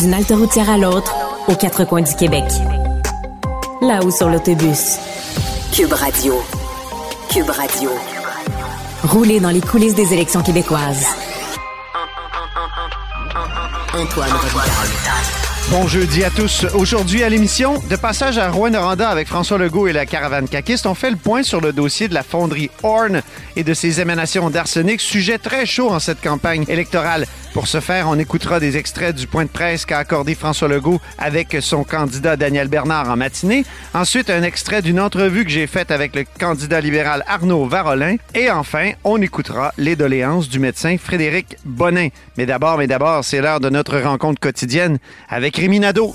D'une halte routière à l'autre, aux quatre coins du Québec. Là-haut sur l'autobus. Cube Radio. Cube Radio. Rouler dans les coulisses des élections québécoises. Antoine Robitaille. Bon jeudi à tous. Aujourd'hui à l'émission, de passage à Rouen-Noranda avec François Legault et la caravane caquiste, on fait le point sur le dossier de la fonderie Horn et de ses émanations d'arsenic, sujet très chaud en cette campagne électorale. Pour ce faire, on écoutera des extraits du point de presse qu'a accordé François Legault avec son candidat Daniel Bernard en matinée. Ensuite, un extrait d'une entrevue que j'ai faite avec le candidat libéral Arnaud Varolin. Et enfin, on écoutera les doléances du médecin Frédéric Bonin. Mais d'abord, mais d'abord, c'est l'heure de notre rencontre quotidienne avec Rémi Nadeau.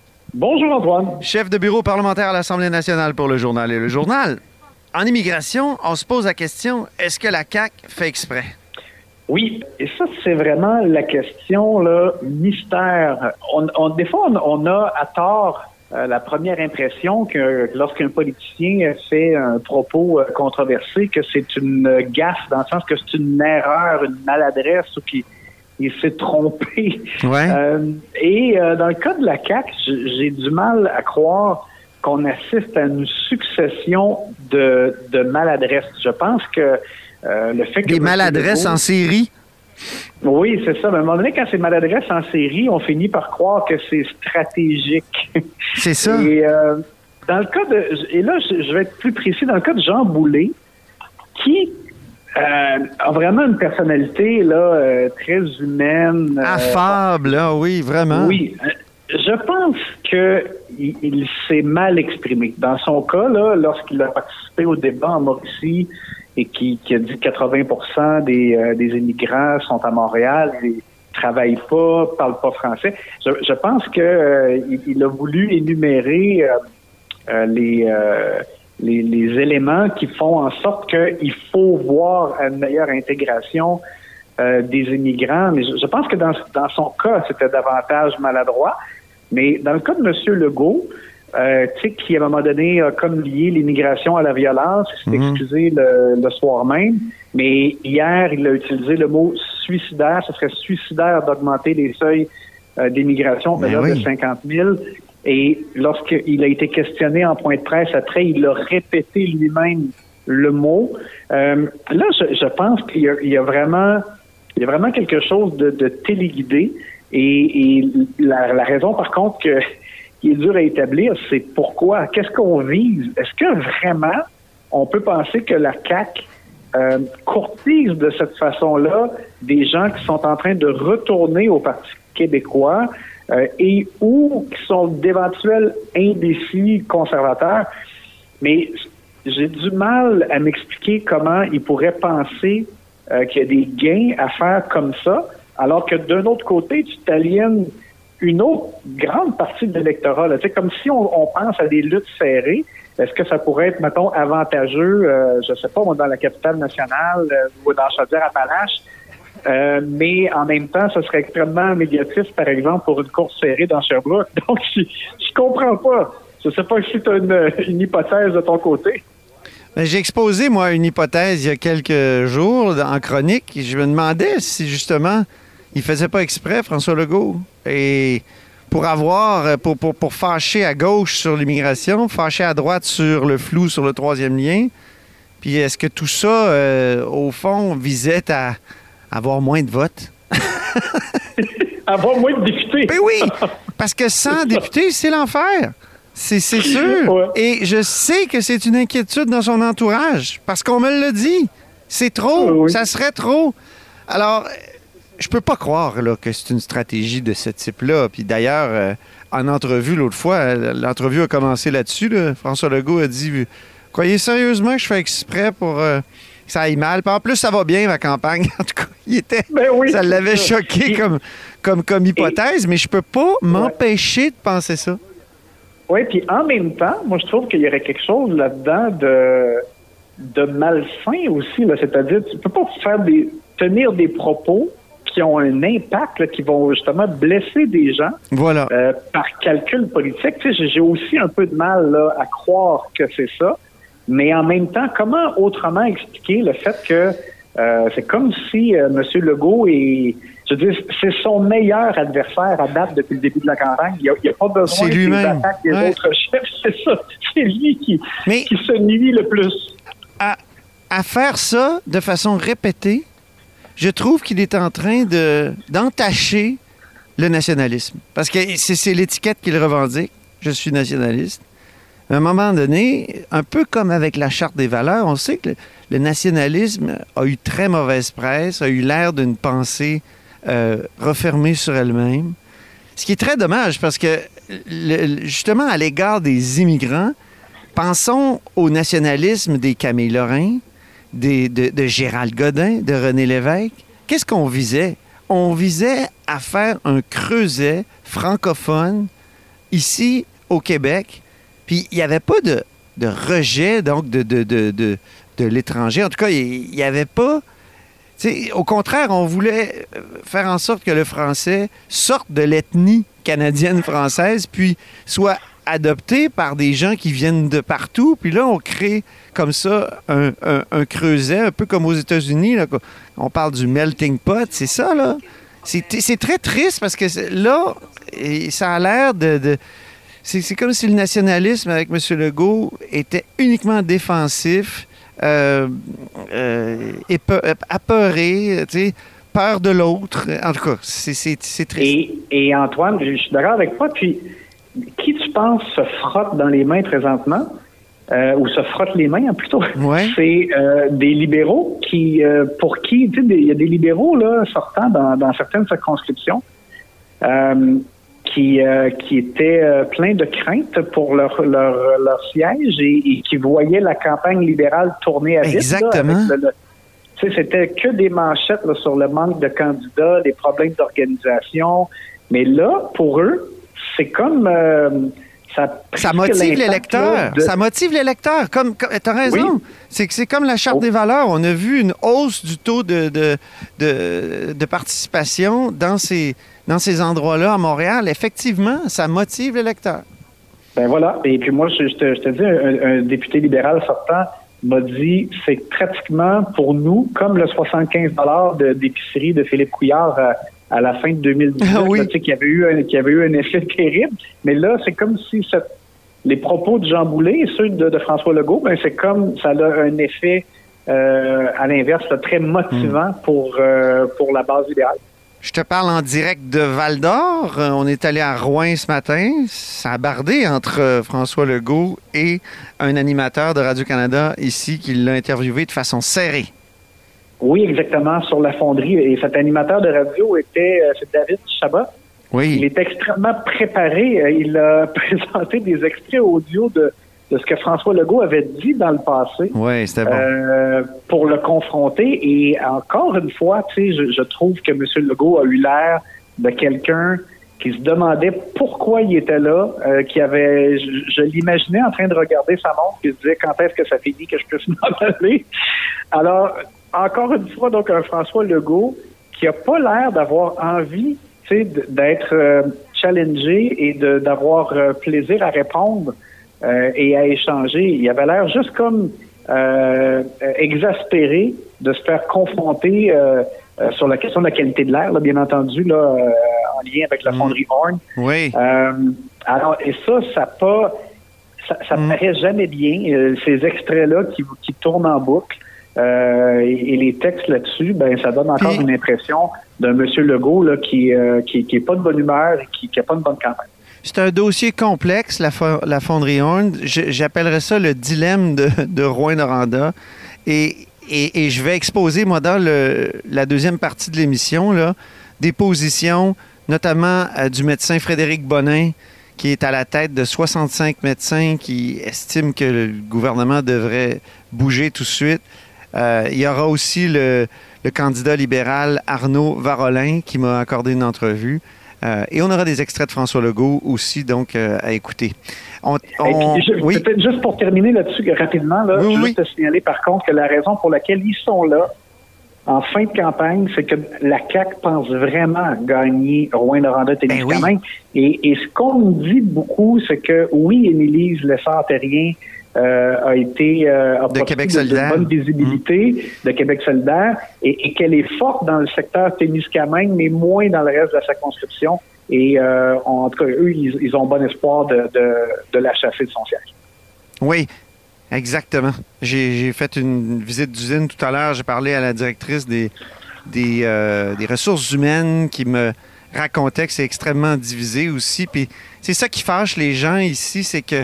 Bonjour Antoine. Chef de bureau parlementaire à l'Assemblée nationale pour le journal et le journal. En immigration, on se pose la question, est-ce que la CAQ fait exprès? Oui, et ça, c'est vraiment la question là, mystère. On, on, des fois, on, on a à tort euh, la première impression que lorsqu'un politicien fait un propos euh, controversé, que c'est une gaffe, dans le sens que c'est une erreur, une maladresse, ou qu'il il s'est trompé. Ouais. Euh, et euh, dans le cas de la CAQ, j- j'ai du mal à croire qu'on assiste à une succession de, de maladresses. Je pense que euh, le fait que... Des maladresses Legault- en série? Oui, c'est ça. Mais à un moment donné, quand c'est maladresse en série, on finit par croire que c'est stratégique. C'est ça? Et dans le cas de, et là, je, je vais être plus précis, dans le cas de Jean Boulet, qui euh, a vraiment une personnalité là euh, très humaine. euh, Affable, ah oui, vraiment. oui, euh, je pense que il, il s'est mal exprimé. Dans son cas, là, lorsqu'il a participé au débat en Mauricie et qui, qui a dit que 80% des, euh, des immigrants sont à Montréal et travaillent pas, parlent pas français, je, je pense que euh, il, il a voulu énumérer euh, euh, les, euh, les, les éléments qui font en sorte qu'il faut voir une meilleure intégration euh, des immigrants. Mais je, je pense que dans, dans son cas, c'était davantage maladroit. Mais dans le cas de M. Legault, euh, qui à un moment donné a comme lié l'immigration à la violence, il s'est Mhm. excusé le, le soir même. Mais hier, il a utilisé le mot suicidaire. Ce serait suicidaire d'augmenter les seuils euh, d'immigration Ben de oui. 50 000. Et lorsqu'il a été questionné en point de presse après, il a répété lui-même le mot. Euh, là, je, je pense qu'il y, y a vraiment, il y a vraiment quelque chose de, de téléguidé. Et, et la, la raison, par contre, que, qui est dur à établir, c'est pourquoi, qu'est-ce qu'on vise? Est-ce que vraiment on peut penser que la CAC euh, courtise de cette façon-là des gens qui sont en train de retourner au Parti québécois euh, et ou qui sont d'éventuels indécis conservateurs. Mais j'ai du mal à m'expliquer comment ils pourraient penser euh, qu'il y a des gains à faire comme ça, alors que d'un autre côté, tu t'aliènes une autre grande partie de l'électorat. là. Comme si on, on pense à des luttes serrées. Est-ce que ça pourrait être, mettons, avantageux, euh, je sais pas, moi, dans la capitale nationale euh, ou dans Chaudière-Appalaches, euh, mais en même temps, ce serait extrêmement médiatiste, par exemple, pour une course serrée dans Sherbrooke. Donc, je, je comprends pas. Je sais pas si tu une hypothèse de ton côté. Ben, J'ai exposé, moi, une hypothèse il y a quelques jours en chronique. Je me demandais si, justement, il faisait pas exprès, François Legault. Et pour avoir, euh, pour, pour, pour fâcher à gauche sur l'immigration, fâcher à droite sur le flou sur le troisième lien. Puis est-ce que tout ça, euh, au fond, visait à avoir moins de votes? Avoir moins de députés. Ben oui, parce que sans députés, c'est l'enfer. C'est c'est sûr. Ouais. Et je sais que c'est une inquiétude dans son entourage, parce qu'on me l'a dit. C'est trop, Oui. ça serait trop. Alors, je peux pas croire là, que c'est une stratégie de ce type-là. Puis d'ailleurs, euh, en entrevue l'autre fois, euh, l'entrevue a commencé là-dessus. là. François Legault a dit Croyez sérieusement que je fais exprès pour. euh, que ça aille mal. Puis en plus, ça va bien, la campagne. En tout cas, il était, Ben oui, ça l'avait choqué comme, comme, comme hypothèse, mais je peux pas m'empêcher de penser ça. Oui, puis en même temps, moi, je trouve qu'il y aurait quelque chose là-dedans de, de malsain aussi. Là. C'est-à-dire, tu peux pas faire des, tenir des propos qui ont un impact, là, qui vont justement blesser des gens Voilà. euh, par calcul politique. Tu sais, j'ai- j'ai aussi un peu de mal là, à croire que c'est ça. Mais en même temps, comment autrement expliquer le fait que euh, c'est comme si euh, M. Legault est, je veux dire, c'est son meilleur adversaire à date depuis le début de la campagne. Il n'y a, pas besoin C'est des lui-même. attaques des Ouais. autres chefs. C'est ça. C'est lui qui, Mais- qui se nuit le plus. à, à faire ça de façon répétée, je trouve qu'il est en train de d'entacher le nationalisme. Parce que c'est l'étiquette qu'il revendique. Je suis nationaliste. À un moment donné, un peu comme avec la Charte des valeurs, on sait que le, nationalisme a eu très mauvaise presse, a eu l'air d'une pensée euh, refermée sur elle-même. Ce qui est très dommage parce que, justement, à l'égard des immigrants, pensons au nationalisme des Camille Lorrain, de Gérald Godin, de René Lévesque. Qu'est-ce qu'on visait? On visait à faire un creuset francophone ici au Québec. Puis il n'y avait pas de, rejet donc de, l'étranger. En tout cas, il n'y avait pas. au contraire, on voulait euh, faire en sorte que le français sorte de l'ethnie canadienne française, puis soit adopté par des gens qui viennent de partout. Puis là, on crée comme ça un, creuset, un peu comme aux États-Unis. On parle du melting pot, c'est ça, là. C'est très triste parce que là, ça a l'air de- c'est comme si le nationalisme avec M. Legault était uniquement défensif, euh, euh, épe- apeuré, peur de l'autre. En tout cas, c'est- c'est c'est triste. Et, et Antoine, je suis d'accord avec toi. Puis, qui tu penses se frotte dans les mains présentement, euh, ou se frotte les mains hein, plutôt, Ouais. c'est euh, des libéraux qui, euh, pour qui, tu sais, des- il y a des libéraux là sortant dans, dans certaines circonscriptions. Qui, euh, qui étaient euh, pleins de crainte pour leur, leur, leur siège et, et qui voyaient la campagne libérale tourner à vite. là, Exactement. le- le- sais, c'était que des manchettes là, sur le manque de candidats, des problèmes d'organisation. Mais là, pour eux, c'est comme euh, ça. motive là, de- Ça motive l'électeur. Comme, comme t'as raison. Oui. C'est que c'est comme la charte Oh. des valeurs. On a vu une hausse du taux de, de, de, de participation dans ces, dans ces endroits-là à Montréal. Effectivement, ça motive l'électeur. Ben voilà. Et puis moi, je, je te, je te dis, un, un député libéral sortant m'a dit, c'est pratiquement pour nous comme le 75 de- d'épicerie de Philippe Couillard à, à la fin de 2018, Ah oui. là, tu sais, qui avait eu un, qui avait eu un effet terrible. Mais là, c'est comme si les propos de Jean Boulet et ceux de, de François Legault, ben c'est comme ça a un effet euh, à l'inverse, très motivant Hmm. pour euh, pour la base libérale. Je te parle en direct de Val d'Or. Euh, On est allé à Rouen ce matin. Ça a bardé entre François Legault et un animateur de Radio-Canada ici qui l'a interviewé de façon serrée. Oui, exactement, sur la fonderie. Et cet animateur de radio était euh, c'est David Chabot. Il Oui. est extrêmement préparé. Euh, Il a présenté des extraits audio de, de ce que François Legault avait dit dans le passé Oui, c'était bon. euh, pour le confronter. Et encore une fois, tu sais, je, je trouve que M. Legault a eu l'air de quelqu'un qui se demandait pourquoi il était là, euh, qui avait, je, je l'imaginais en train de regarder sa montre, qui se disait quand est-ce que ça finit que je puisse m'en aller? Alors, encore une fois, donc un François Legault qui a pas l'air d'avoir envie, tu sais, d- d'être euh, challengé et d'avoir euh, plaisir à répondre euh, et à échanger. Il avait l'air juste comme euh, exaspéré de se faire confronter euh, sur la question de la qualité de l'air, bien entendu, là, euh, en lien avec la fonderie Horn. Oui. Euh, alors, et ça, ça pas, ça, ça Mm. paraît jamais bien. Euh, ces extraits-là qui, qui tournent en boucle euh, et, et les textes là-dessus, ben, ça donne encore Puis- une impression d'un Monsieur Legault là, qui, euh, qui, qui pas de bonne humeur et qui, qui a pas une bonne campagne. C'est un dossier complexe, la, la fonderie Horn. J'appellerais ça le dilemme de, de Rouen-Noranda. Et, et- et je vais exposer, moi, dans le- la deuxième partie de l'émission, des positions, notamment euh, du médecin Frédéric Bonin, qui est à la tête de 65 médecins qui estiment que le gouvernement devrait bouger tout de suite. Euh, il y aura aussi le, candidat libéral Arnaud Varolin qui m'a accordé une entrevue. Euh, et on aura des extraits de François Legault aussi, donc, à écouter. Peut-être juste pour terminer là-dessus rapidement, là, je veux te signaler par contre que la raison pour laquelle ils sont là, en fin de campagne, c'est que la CAQ pense vraiment gagner Rouen-Noranda-Témiscamingue. Ben et, et, ce qu'on nous dit beaucoup, c'est que oui, Émilise Lessard-Terrien euh, a été euh, de Québec solidaire. bonne visibilité mmh. de Québec solidaire et, qu'elle est forte dans le secteur Témiscamingue, mais moins dans le reste de la circonscription. Et euh, en tout cas, eux, ils, ont bon espoir de, de, de la chasser de son siège. Oui, Exactement. J'ai fait une visite d'usine tout à l'heure. J'ai parlé à la directrice des, des, euh, ressources humaines qui me racontait que c'est extrêmement divisé aussi. Puis c'est ça qui fâche les gens ici, c'est que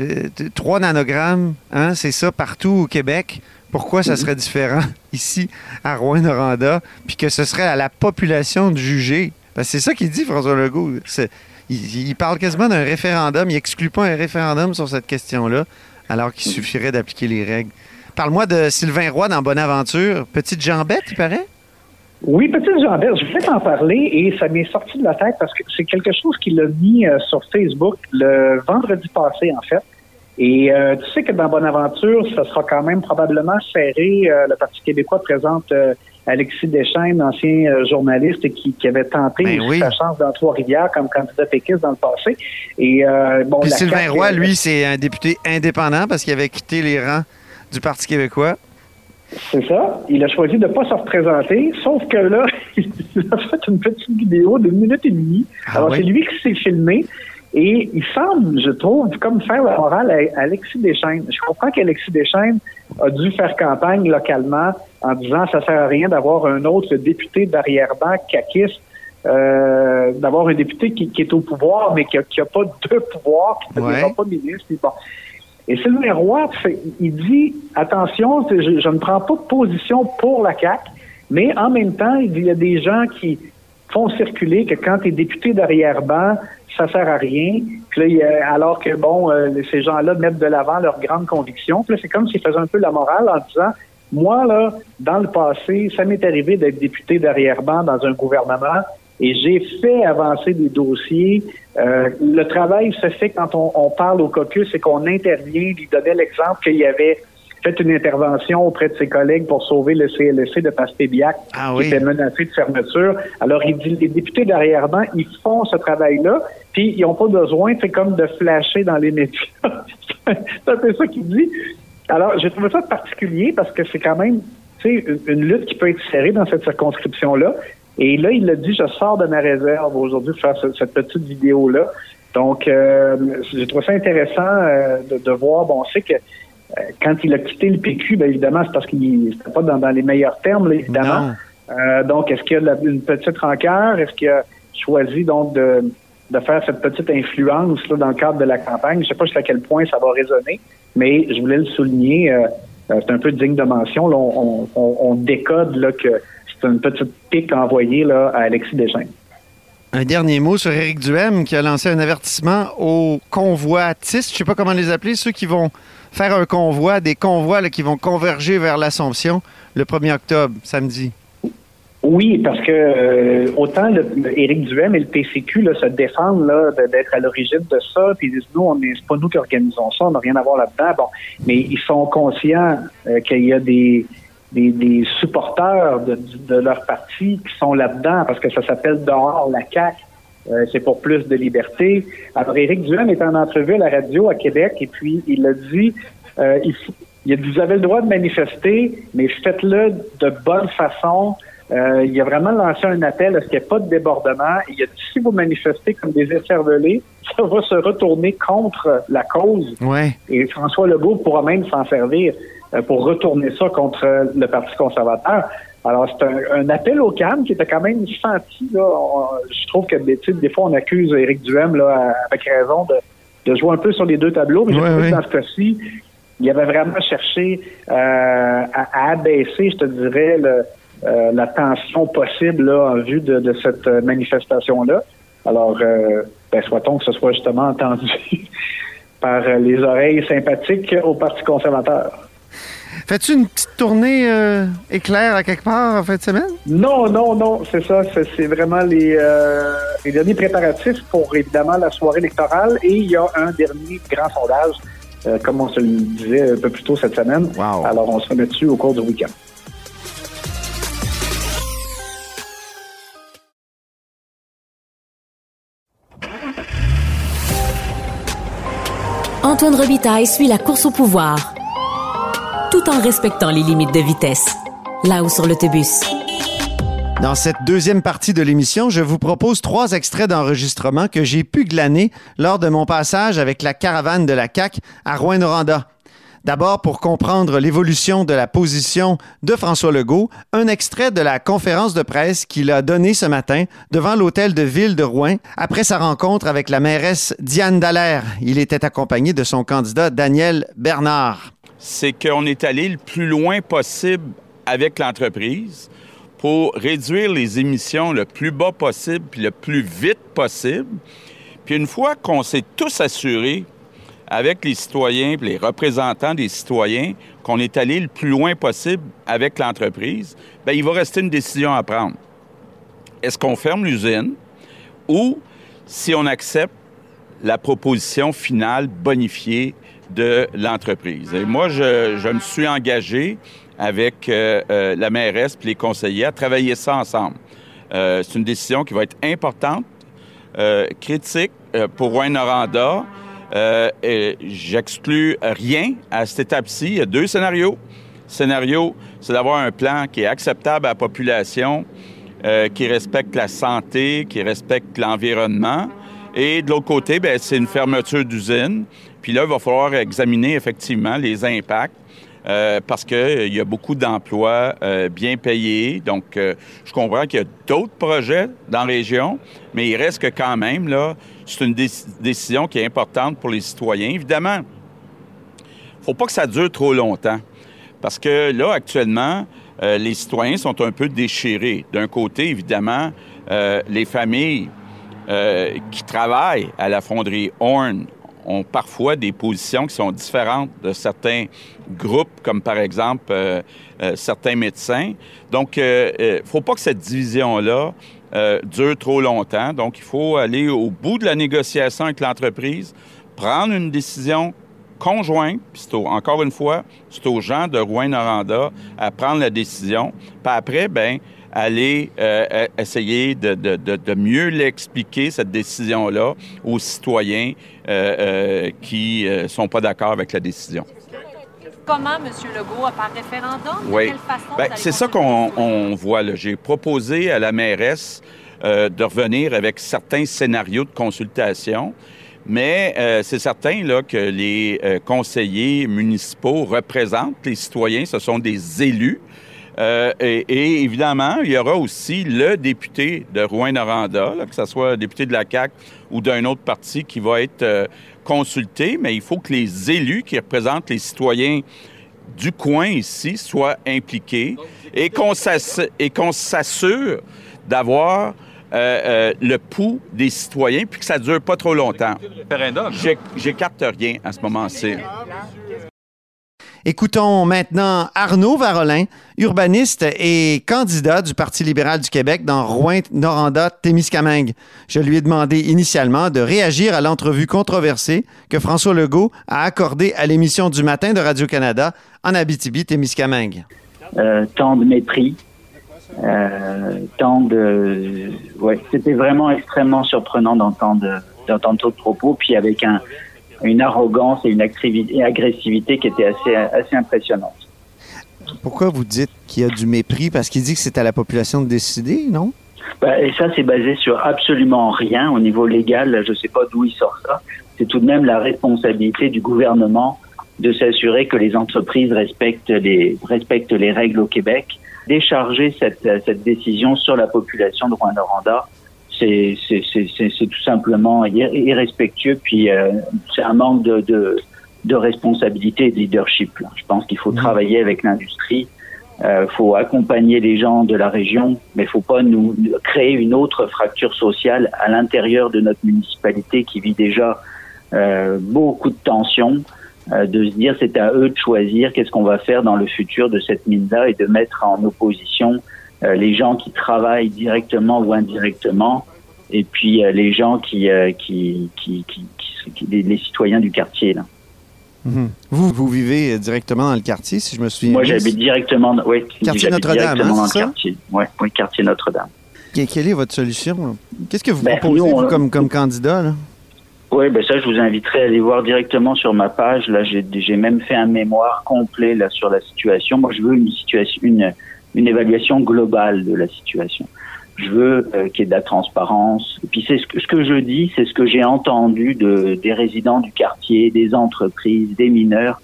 euh, 3 nanogrammes, hein, c'est ça partout au Québec. Pourquoi ça serait différent ici à Rouen-Noranda, puis que ce serait à la population de juger? c'est ça qu'il dit, François Legault. Il, il, parle quasiment d'un référendum. Il n'exclut pas un référendum sur cette question-là alors qu'il suffirait d'appliquer les règles. Parle-moi de Sylvain Roy dans Bonaventure. Petite jambette, il paraît? Oui, petite jambette. Je voulais t'en parler et ça m'est sorti de la tête parce que c'est quelque chose qu'il a mis euh, sur Facebook le vendredi passé, en fait. Et euh, tu sais que dans Bonaventure, ça sera quand même probablement serré. Euh, le Parti québécois présente Alexis Deschaines, ancien euh, journaliste qui, avait tenté ben sa chance dans Trois-Rivières comme candidat péquiste dans le passé. Et euh, bon, Puis Sylvain Roy, lui, c'est un député indépendant parce qu'il avait quitté les rangs du Parti québécois. C'est ça. Il a choisi de ne pas se représenter, sauf que là, il a fait une petite vidéo d'une minute et demie. Ah Alors, c'est lui qui s'est filmé. Et il semble, je trouve, comme faire la morale à Alexis Deschaines. Je comprends qu'Alexis Deschaines a dû faire campagne localement en disant ça sert à rien d'avoir un autre député d'arrière-ban caquiste, euh, d'avoir un député qui, est au pouvoir, mais qui n'a pas de pouvoir, qui ne pas ministre. Bon. Et Sylvain Roy, il dit attention, je, ne prends pas de position pour la CAQ, mais en même temps, il y a des gens qui font circuler que quand tu es député d'arrière-ban, ça sert à rien. Là, alors que, bon, euh, ces gens-là mettent de l'avant leurs grandes convictions. Puis là, c'est comme s'ils faisaient un peu la morale en disant, moi, là, dans le passé, ça m'est arrivé d'être député d'arrière-ban dans un gouvernement et j'ai fait avancer des dossiers. Euh, le travail se fait quand on, on parle au caucus et qu'on intervient. Il donnait l'exemple qu'il y avait fait une intervention auprès de ses collègues pour sauver le CLSC de Pastébiac, ah qui était menacé de fermeture. Alors, il dit, les députés d'arrière-ban, ils font ce travail-là, puis ils n'ont pas besoin, c'est comme de flasher dans les médias. c'est un peu ça qu'il dit. Alors, j'ai trouvé ça particulier parce que c'est quand même, tu sais, une, lutte qui peut être serrée dans cette circonscription-là. Et là, il a dit, je sors de ma réserve aujourd'hui pour faire cette petite vidéo-là. Donc, euh, j'ai trouvé ça intéressant euh, de, de, voir. Bon, on sait que euh, quand il a quitté le PQ, bien évidemment, c'est parce qu'il n'était pas dans, les meilleurs termes, évidemment. Euh, donc, est-ce qu'il y a une petite rancœur? Est-ce qu'il a choisi donc de, faire cette petite influence dans le cadre de la campagne? Je ne sais pas jusqu'à quel point ça va résonner, mais je voulais le souligner. Euh, c'est un peu digne de mention. on, décode là, que c'est une petite pique envoyée là, à Alexis Deschaines. Un dernier mot sur Éric Duhem qui a lancé un avertissement aux convoitistes, je ne sais pas comment les appeler, ceux qui vont faire un convoi, des convois qui vont converger vers l'Assomption le 1er octobre, samedi. Oui, parce que euh, autant Éric Duhem et le PCQ se défendent d'être à l'origine de ça, puis ils disent nous, on c'est pas nous qui organisons ça, on n'a rien à voir là-dedans. Bon, mais ils sont conscients euh, qu'il y a des, des, supporters de, de, leur parti qui sont là-dedans parce que ça s'appelle dehors la CAQ. Euh, c'est pour plus de liberté. Alors, Éric Duhem est en entrevue à la radio à Québec et puis il a dit euh, il, il a dit, vous avez le droit de manifester, mais faites-le de bonne façon. Euh, il a vraiment lancé un appel à ce qu'il n'y ait pas de débordement. Il a dit si vous manifestez comme des écervelés, ça va se retourner contre la cause. Ouais. Et François Legault pourra même s'en servir pour retourner ça contre le Parti conservateur. Alors, c'est un, appel au calme qui était quand même senti. Là. je trouve que des, des fois, on accuse Éric Duhem, là, avec raison, de, jouer un peu sur les deux tableaux. Mais je dans ce cas-ci, il avait vraiment cherché euh, à, abaisser, je te dirais, euh, la tension possible là, en vue de, cette manifestation-là. Alors, euh, ben, souhaitons que ce soit justement entendu par les oreilles sympathiques au Parti conservateur. Fais-tu une petite tournée euh, éclair à quelque part en fin de semaine? Non, non, non, c'est ça. C'est vraiment les, euh, les derniers préparatifs pour évidemment la soirée électorale et il y a un dernier grand sondage, euh, comme on se le disait un peu plus tôt cette semaine. Wow. Alors on se remet dessus au cours du week-end. Antoine Robitaille suit la course au pouvoir, tout en respectant les limites de vitesse. Là-haut sur l'autobus. Dans cette deuxième partie de l'émission, je vous propose trois extraits d'enregistrement que j'ai pu glaner lors de mon passage avec la caravane de la CAQ à Rouen-Noranda. D'abord, pour comprendre l'évolution de la position de François Legault, un extrait de la conférence de presse qu'il a donnée ce matin devant l'hôtel de ville de Rouen après sa rencontre avec la mairesse Diane Dallaire. Il était accompagné de son candidat Daniel Bernard. C'est qu'on est allé le plus loin possible avec l'entreprise pour réduire les émissions le plus bas possible puis le plus vite possible. Puis une fois qu'on s'est tous assurés avec les citoyens, les représentants des citoyens, qu'on est allé le plus loin possible avec l'entreprise, bien, il va rester une décision à prendre. Est-ce qu'on ferme l'usine ou si on accepte la proposition finale bonifiée de l'entreprise? Et moi, je, me suis engagé avec euh, euh, la mairesse et les conseillers à travailler ça ensemble. Euh, c'est une décision qui va être importante, critique pour Rouen-Noranda, J'exclus rien à cette étape-ci. Il y a deux scénarios. Le scénario, c'est d'avoir un plan qui est acceptable à la population, qui respecte la santé, qui respecte l'environnement. Et de l'autre côté, c'est une fermeture d'usine. Puis là, il va falloir examiner effectivement les impacts. Euh, parce qu'il euh, y a beaucoup d'emplois euh, bien payés. Donc, je comprends qu'il y a d'autres projets dans la région, mais il reste que quand même, là, c'est une dé décision qui est importante pour les citoyens. Évidemment, il ne faut pas que ça dure trop longtemps, parce que là, actuellement, les citoyens sont un peu déchirés. D'un côté, évidemment, les familles qui travaillent à la fonderie Horn ont parfois des positions qui sont différentes de certains groupes, comme par exemple euh, euh, certains médecins. Donc, il euh, ne faut pas que cette division-là dure trop longtemps. Donc, il faut aller au bout de la négociation avec l'entreprise, prendre une décision conjointe, puis encore une fois, c'est aux gens de Rouen-Noranda à prendre la décision. Puis après, ben aller euh, essayer de, de, de mieux l'expliquer, cette décision-là, aux citoyens euh, euh, qui ne sont pas d'accord avec la décision. Comment, M. Legault, par référendum? Oui. Ben, c'est ça qu'on voit. J'ai proposé à la mairesse de revenir avec certains scénarios de consultation. Mais euh, c'est certain là, que les euh, conseillers municipaux représentent les citoyens, ce sont des élus. Euh, et, et, évidemment, il y aura aussi le député de Rouen-Noranda, que ce soit député de la CAQ ou d'un autre parti qui va être euh, consulté, mais il faut que les élus qui représentent les citoyens du coin ici soient impliqués et qu'on s'assure d'avoir euh, euh, le pouls des citoyens puis que ça dure pas trop longtemps. J'écarte rien à ce moment-ci. Écoutons maintenant Arnaud Varolin, urbaniste et candidat du Parti libéral du Québec dans Rouen-Noranda-Témiscamingue. Je lui ai demandé initialement de réagir à l'entrevue controversée que François Legault a accordée à l'émission du matin de Radio-Canada en Abitibi-Témiscamingue. Euh, tant de mépris, euh, tant de, ouais, c'était vraiment extrêmement surprenant d'entendre d'entendre de propos, puis avec un, une arrogance et une agressivité qui était assez assez impressionnante. Pourquoi vous dites qu'il y a du mépris? Parce qu'il dit que c'est à la population de décider, non? Ben, Et ça, c'est basé sur absolument rien au niveau légal. Je ne sais pas d'où il sort ça. C'est tout de même la responsabilité du gouvernement de s'assurer que les entreprises respectent les respectent les règles au Québec décharger cette, cette décision sur la population de Rwanda, c'est tout simplement irrespectueux, puis euh, c'est un manque de, de, de, responsabilité et de leadership. Là. Je pense qu'il faut mmh. travailler avec l'industrie, il euh, faut accompagner les gens de la région, mais il faut pas nous créer une autre fracture sociale à l'intérieur de notre municipalité qui vit déjà euh, beaucoup de tensions. de se dire c'est à eux de choisir qu'est-ce qu'on va faire dans le futur de cette mine-là et de mettre en opposition euh, les gens qui travaillent directement ou indirectement et puis euh, les gens qui, qui, qui, qui, les, citoyens du quartier. Là. Mhm. Vous, vous vivez directement dans le quartier, si je me souviens Moi, j'habite directement, oui, quartier Notre-Dame, hein, dans le quartier. Oui, quartier Notre-Dame. Quelle est votre solution? Qu'est-ce que vous ben, proposez comme, comme candidat? Oui, ben ça, je vous inviterai à aller voir directement sur ma page. Là, j'ai même fait un mémoire complet là sur la situation. Moi, je veux une situation, une, une évaluation globale de la situation. Je veux euh, qu'il y ait de la transparence. Et puis, c'est ce que, ce je dis, c'est ce que j'ai entendu de, des résidents du quartier, des entreprises, des mineurs.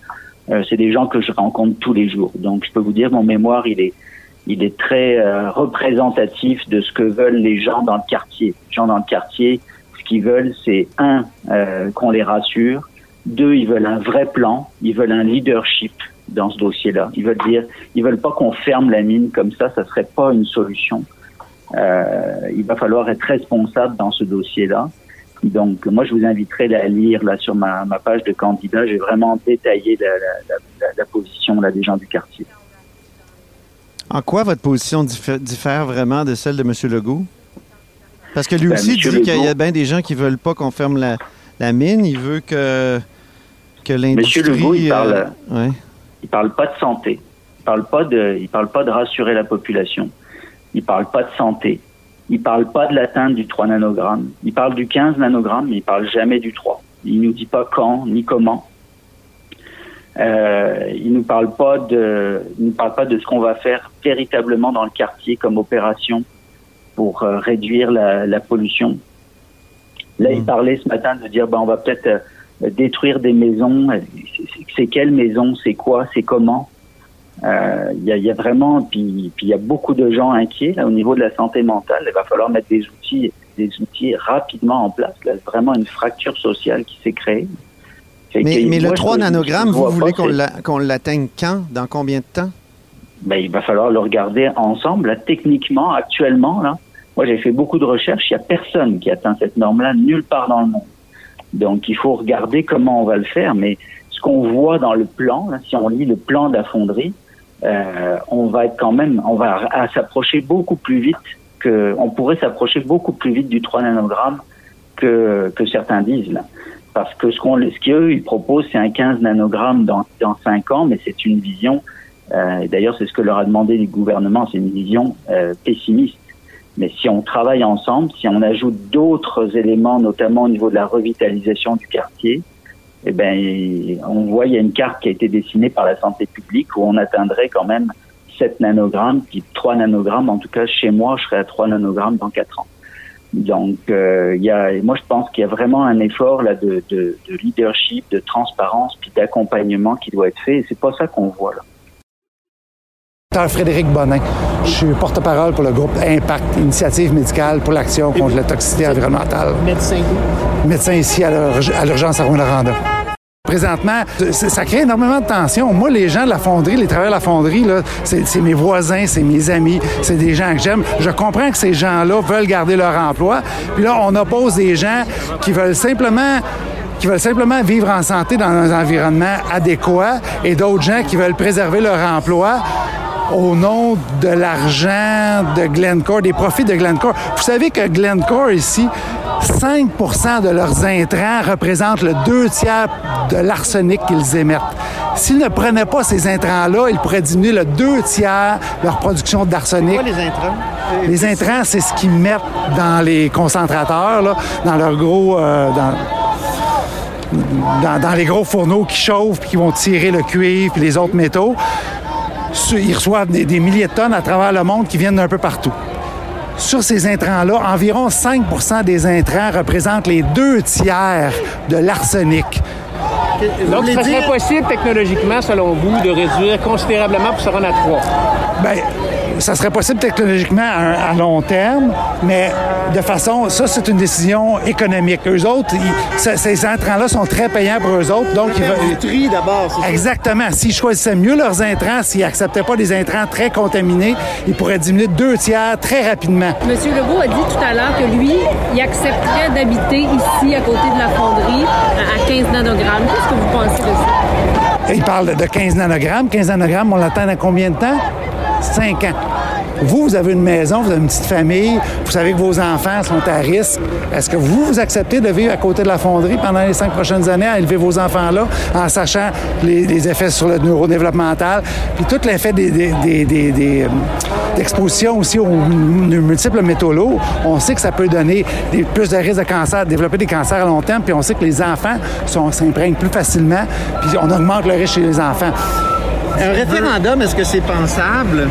Euh, c'est des gens que je rencontre tous les jours. Donc, je peux vous dire, mon mémoire, il est, très euh, représentatif de ce que veulent les gens dans le quartier. Les gens dans le quartier, qu'ils veulent, c'est un, qu'on les rassure. Deux, ils veulent un vrai plan. Ils veulent un leadership dans ce dossier-là. Ils veulent dire, ils veulent pas qu'on ferme la mine comme ça. Ça serait pas une solution. Euh, il va falloir être responsable dans ce dossier-là. Donc, moi, je vous inviterai à lire là sur ma, ma page de candidat. J'ai vraiment détaillé la, la, la, position là, des gens du quartier. En quoi votre position diffère vraiment de celle de M. Legault? Parce que lui ben, aussi dit qu'il y a bien des gens qui veulent pas qu'on ferme la, mine. Il veut que, que l'industrie... Monsieur Legault, il parle, euh, il parle pas de santé. Il parle pas de, il parle pas de rassurer la population. Il parle pas de santé. Il parle pas de l'atteinte du 3 nanogrammes. Il parle du 15 nanogrammes, mais il parle jamais du 3. Il nous dit pas quand ni comment. Euh, il nous parle pas de, il nous parle pas de ce qu'on va faire véritablement dans le quartier comme opération pour euh, réduire la, la, pollution. Là, il hmm. parlait ce matin de dire, ben, on va peut-être euh, détruire des maisons. C'est quelles maisons C'est quoi? C'est comment? Euh, Il y, a, y, a, vraiment, puis il y a beaucoup de gens inquiets là, au niveau de la santé mentale. Il va falloir mettre des outils, des outils rapidement en place. Là, vraiment une fracture sociale qui s'est créée. Mais, mais le 3 nanogrammes, vous voulez qu'on l'atteigne quand? Dans combien de temps? Ben, il va falloir le regarder ensemble. Là, techniquement, actuellement, là, moi, j'ai fait beaucoup de recherches. Il n'y a personne qui atteint cette norme-là nulle part dans le monde. Donc, il faut regarder comment on va le faire. Mais ce qu'on voit dans le plan, là, si on lit le plan de la fonderie, euh, on va être quand même, on va s'approcher beaucoup plus vite que, on pourrait s'approcher beaucoup plus vite du 3 nanogrammes que, que certains disent là. Parce que ce qu'on, ce qu'eux, ils proposent, c'est un 15 nanogrammes dans, dans 5 ans, mais c'est une vision. Euh, D'ailleurs, c'est ce que leur a demandé le gouvernement, c'est une vision euh, pessimiste. Mais si on travaille ensemble, si on ajoute d'autres éléments, notamment au niveau de la revitalisation du quartier, eh ben, on voit il y a une carte qui a été dessinée par la santé publique où on atteindrait quand même 7 nanogrammes, puis 3 nanogrammes. En tout cas, chez moi, je serais à 3 nanogrammes dans 4 ans. Donc, euh, il y a, moi, je pense qu'il y a vraiment un effort là de, de, de leadership, de transparence, puis d'accompagnement qui doit être fait. Et c'est pas ça qu'on voit là. Frédéric Bonin. Je suis porte-parole pour le groupe Impact, Initiative médicale pour l'action contre la toxicité environnementale. Médecin Médecin ici à l'urgence à Rwanda. Présentement, ça crée énormément de tensions. Moi, les gens de la fonderie, les travailleurs de la fonderie, c'est mes voisins, c'est mes amis, c'est des gens que j'aime. Je comprends que ces gens-là veulent garder leur emploi. Puis là, on oppose des gens qui veulent simplement qui veulent simplement vivre en santé dans un environnement adéquat et d'autres gens qui veulent préserver leur emploi au nom de l'argent de Glencore, des profits de Glencore. Vous savez que Glencore ici, 5% de leurs intrants représentent le deux tiers de l'arsenic qu'ils émettent. S'ils ne prenaient pas ces intrants-là, ils pourraient diminuer le deux tiers leur production d'arsenic. les intrants? Les intrants, c'est ce qu'ils mettent dans les concentrateurs, là, dans leurs gros... Euh, dans, dans, les gros fourneaux qui chauffent puis qui vont tirer le cuivre et les autres métaux ils reçoivent des, milliers de tonnes à travers le monde qui viennent d'un peu partout. Sur ces intrants-là, environ 5% des intrants représentent les deux tiers de l'arsenic. Donc, ce serait possible technologiquement, selon vous, de réduire considérablement pour se rendre à 3? Bien, ça serait possible technologiquement à, long terme, mais de façon, ça, c'est une décision économique. Eux autres, ces intrants-là sont très payants pour eux autres. Donc, ils tri d'abord. Exactement. S'ils choisissaient mieux leurs intrants, s'ils acceptaient pas des intrants très contaminés, ils pourraient diminuer deux tiers très rapidement. Monsieur Legault a dit tout à l'heure que lui, il accepterait d'habiter ici, à côté de la fonderie, à 15 nanogrammes. Qu'est-ce que vous pensez de ça? Il parle de 15 nanogrammes. 15 nanogrammes, on l'attend dans combien de temps? 5 ans. Vous, vous avez une maison, vous avez une petite famille, vous savez que vos enfants sont à risque. Est-ce que vous, vous acceptez de vivre à côté de la fonderie pendant les cinq prochaines années à élever vos enfants là, en sachant les, effets sur le neurodéveloppemental, puis tout l'effet des, des, euh, d'exposition aussi aux multiples métaux lourds, on sait que ça peut donner plus de risques de cancer, développer des cancers à long terme, puis on sait que les enfants s'imprègnent plus facilement, puis on augmente le risque chez les enfants. Un référendum, est-ce que c'est pensable?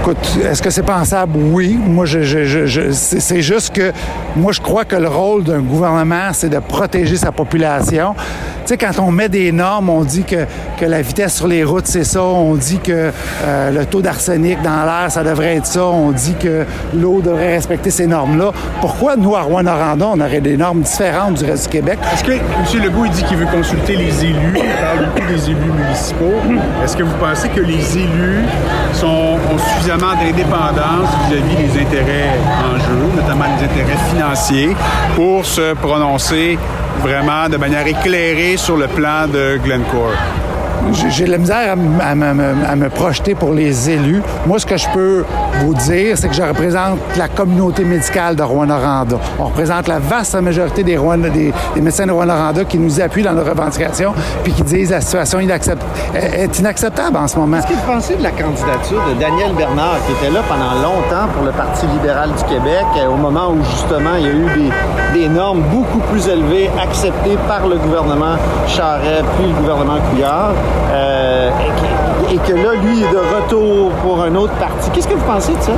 Écoute, est-ce que c'est pensable? Oui. Moi, je, je, c'est juste que moi, je crois que le rôle d'un gouvernement, c'est de protéger sa population. Sais, quand on met des normes, on dit que, que la vitesse sur les routes, c'est ça. On dit que euh, le taux d'arsenic dans l'air, ça devrait être ça. On dit que l'eau devrait respecter ces normes-là. Pourquoi, nous, à Rouen-Noranda, on aurait des normes différentes du reste du Québec? Est-ce que M. Legault, il dit qu'il veut consulter les élus, il parle beaucoup des élus municipaux. Est-ce que vous pensez que les élus sont, ont suffisamment d'indépendance vis-à-vis des intérêts en jeu, notamment les intérêts financiers, pour se prononcer vraiment de manière éclairée sur le plan de Glencore? j'ai la misère à, me projeter pour les élus. Moi, ce que je peux vous dire, c'est que je représente la communauté médicale de Rouen-Noranda. On représente la vaste majorité des, des, médecins de Rouen-Noranda qui nous appuient dans nos revendications puis qui disent que la situation est inacceptable en ce moment. Qu'est-ce que vous pensez de la candidature de Daniel Bernard, qui était là pendant longtemps pour le Parti libéral du Québec, euh, au moment où justement il y a eu des, normes beaucoup plus élevées acceptées par le gouvernement Charest puis le gouvernement Couillard? Euh, et, que, là, lui, est de retour pour un autre parti. Qu'est-ce que vous pensez de ça?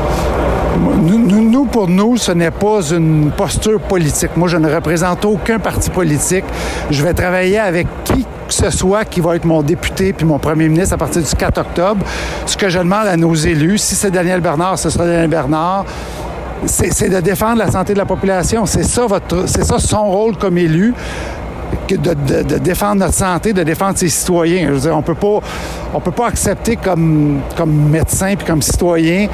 Nous, pour nous, ce n'est pas une posture politique. Moi, je ne représente aucun parti politique. Je vais travailler avec qui que ce soit qui va être mon député puis mon premier ministre à partir du 4 octobre. Ce que je demande à nos élus, si c'est Daniel Bernard, ce sera Daniel Bernard c'est de défendre la santé de la population. C'est ça, votre, c'est ça son rôle comme élu de, défendre notre santé, de défendre ses citoyens. Je veux dire, on peut pas, on peut pas accepter comme, comme médecin puis comme citoyen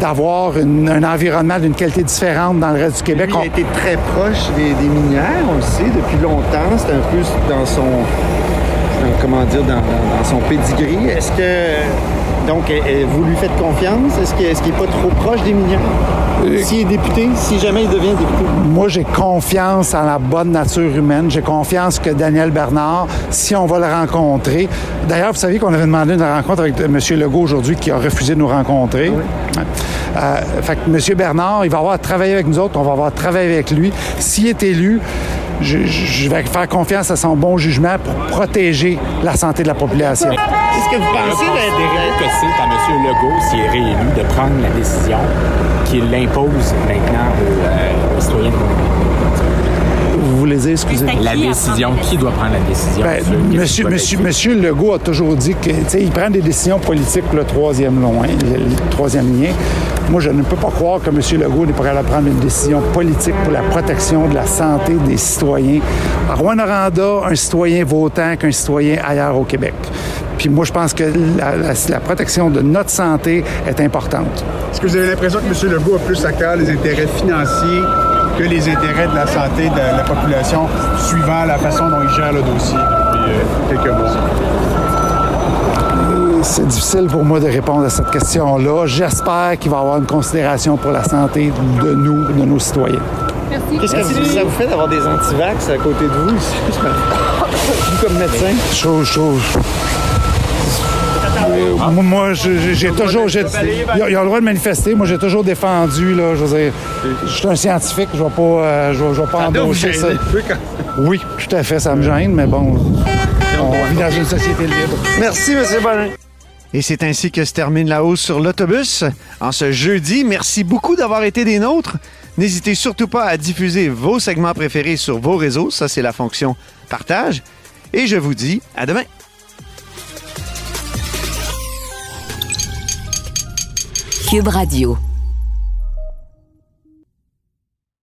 d'avoir un environnement d'une qualité différente dans le reste du Québec. il a été très proche des, des minières, on le sait, depuis longtemps. C'est un peu dans son comment dire, dans, son pedigree. Est-ce que, donc, vous lui faites confiance? Est-ce qu'il n'est pas trop proche des millions? S'il est député, si jamais il devient député? Moi, j'ai confiance en la bonne nature humaine. J'ai confiance que Daniel Bernard, si on va le rencontrer... D'ailleurs, vous savez qu'on avait demandé une rencontre avec M. Legault aujourd'hui qui a refusé de nous rencontrer. Euh, fait que M. Bernard, il va avoir travaillé avec nous autres, on va avoir travaillé avec lui. S'il est élu, je, vais faire confiance à son bon jugement pour protéger la santé de la population. Qu'est-ce que vous pensez d'intérêt que c'est à M. Legault, s'il est réélu, de prendre la décision qu'il maintenant aux, euh, citoyens vous voulez dire, excusez La décision, qui doit prendre la décision? Ben, monsieur, monsieur, monsieur Legault a toujours dit qu'il prend des décisions politiques pour le troisième loin, le troisième lien. Moi, je ne peux pas croire que M. Legault n'est pas capable de prendre une décision politique pour la protection de la santé des citoyens. À Rouen-Noranda, un citoyen vaut autant qu'un citoyen ailleurs au Québec. Puis moi, je pense que la, protection de notre santé est importante. Est-ce que vous avez l'impression que M. Legault a plus à cœur les intérêts financiers que les intérêts de la santé de la population, suivant la façon dont il gère le dossier? Depuis euh, quelques mois? C'est difficile pour moi de répondre à cette question-là. J'espère qu'il va y avoir une considération pour la santé de nous, de nos citoyens. Merci. Qu'est-ce que ça vous fait d'avoir des antivax à côté de vous, vous comme médecin? Chose, chose. Moi, j'ai toujours. Ils ont le droit de manifester. Moi, j'ai toujours défendu. Là, je veux dire, je suis un scientifique. Je ne vais pas, euh, je, vais pas embaucher ça. Oui, tout à fait. Ça me gêne, mais bon, on vit dans une société libre. Merci, M. Bonin. Et c'est ainsi que se termine la hausse sur l'autobus en ce jeudi. Merci beaucoup d'avoir été des nôtres. N'hésitez surtout pas à diffuser vos segments préférés sur vos réseaux. Ça, c'est la fonction partage. Et je vous dis à demain. Cube Radio.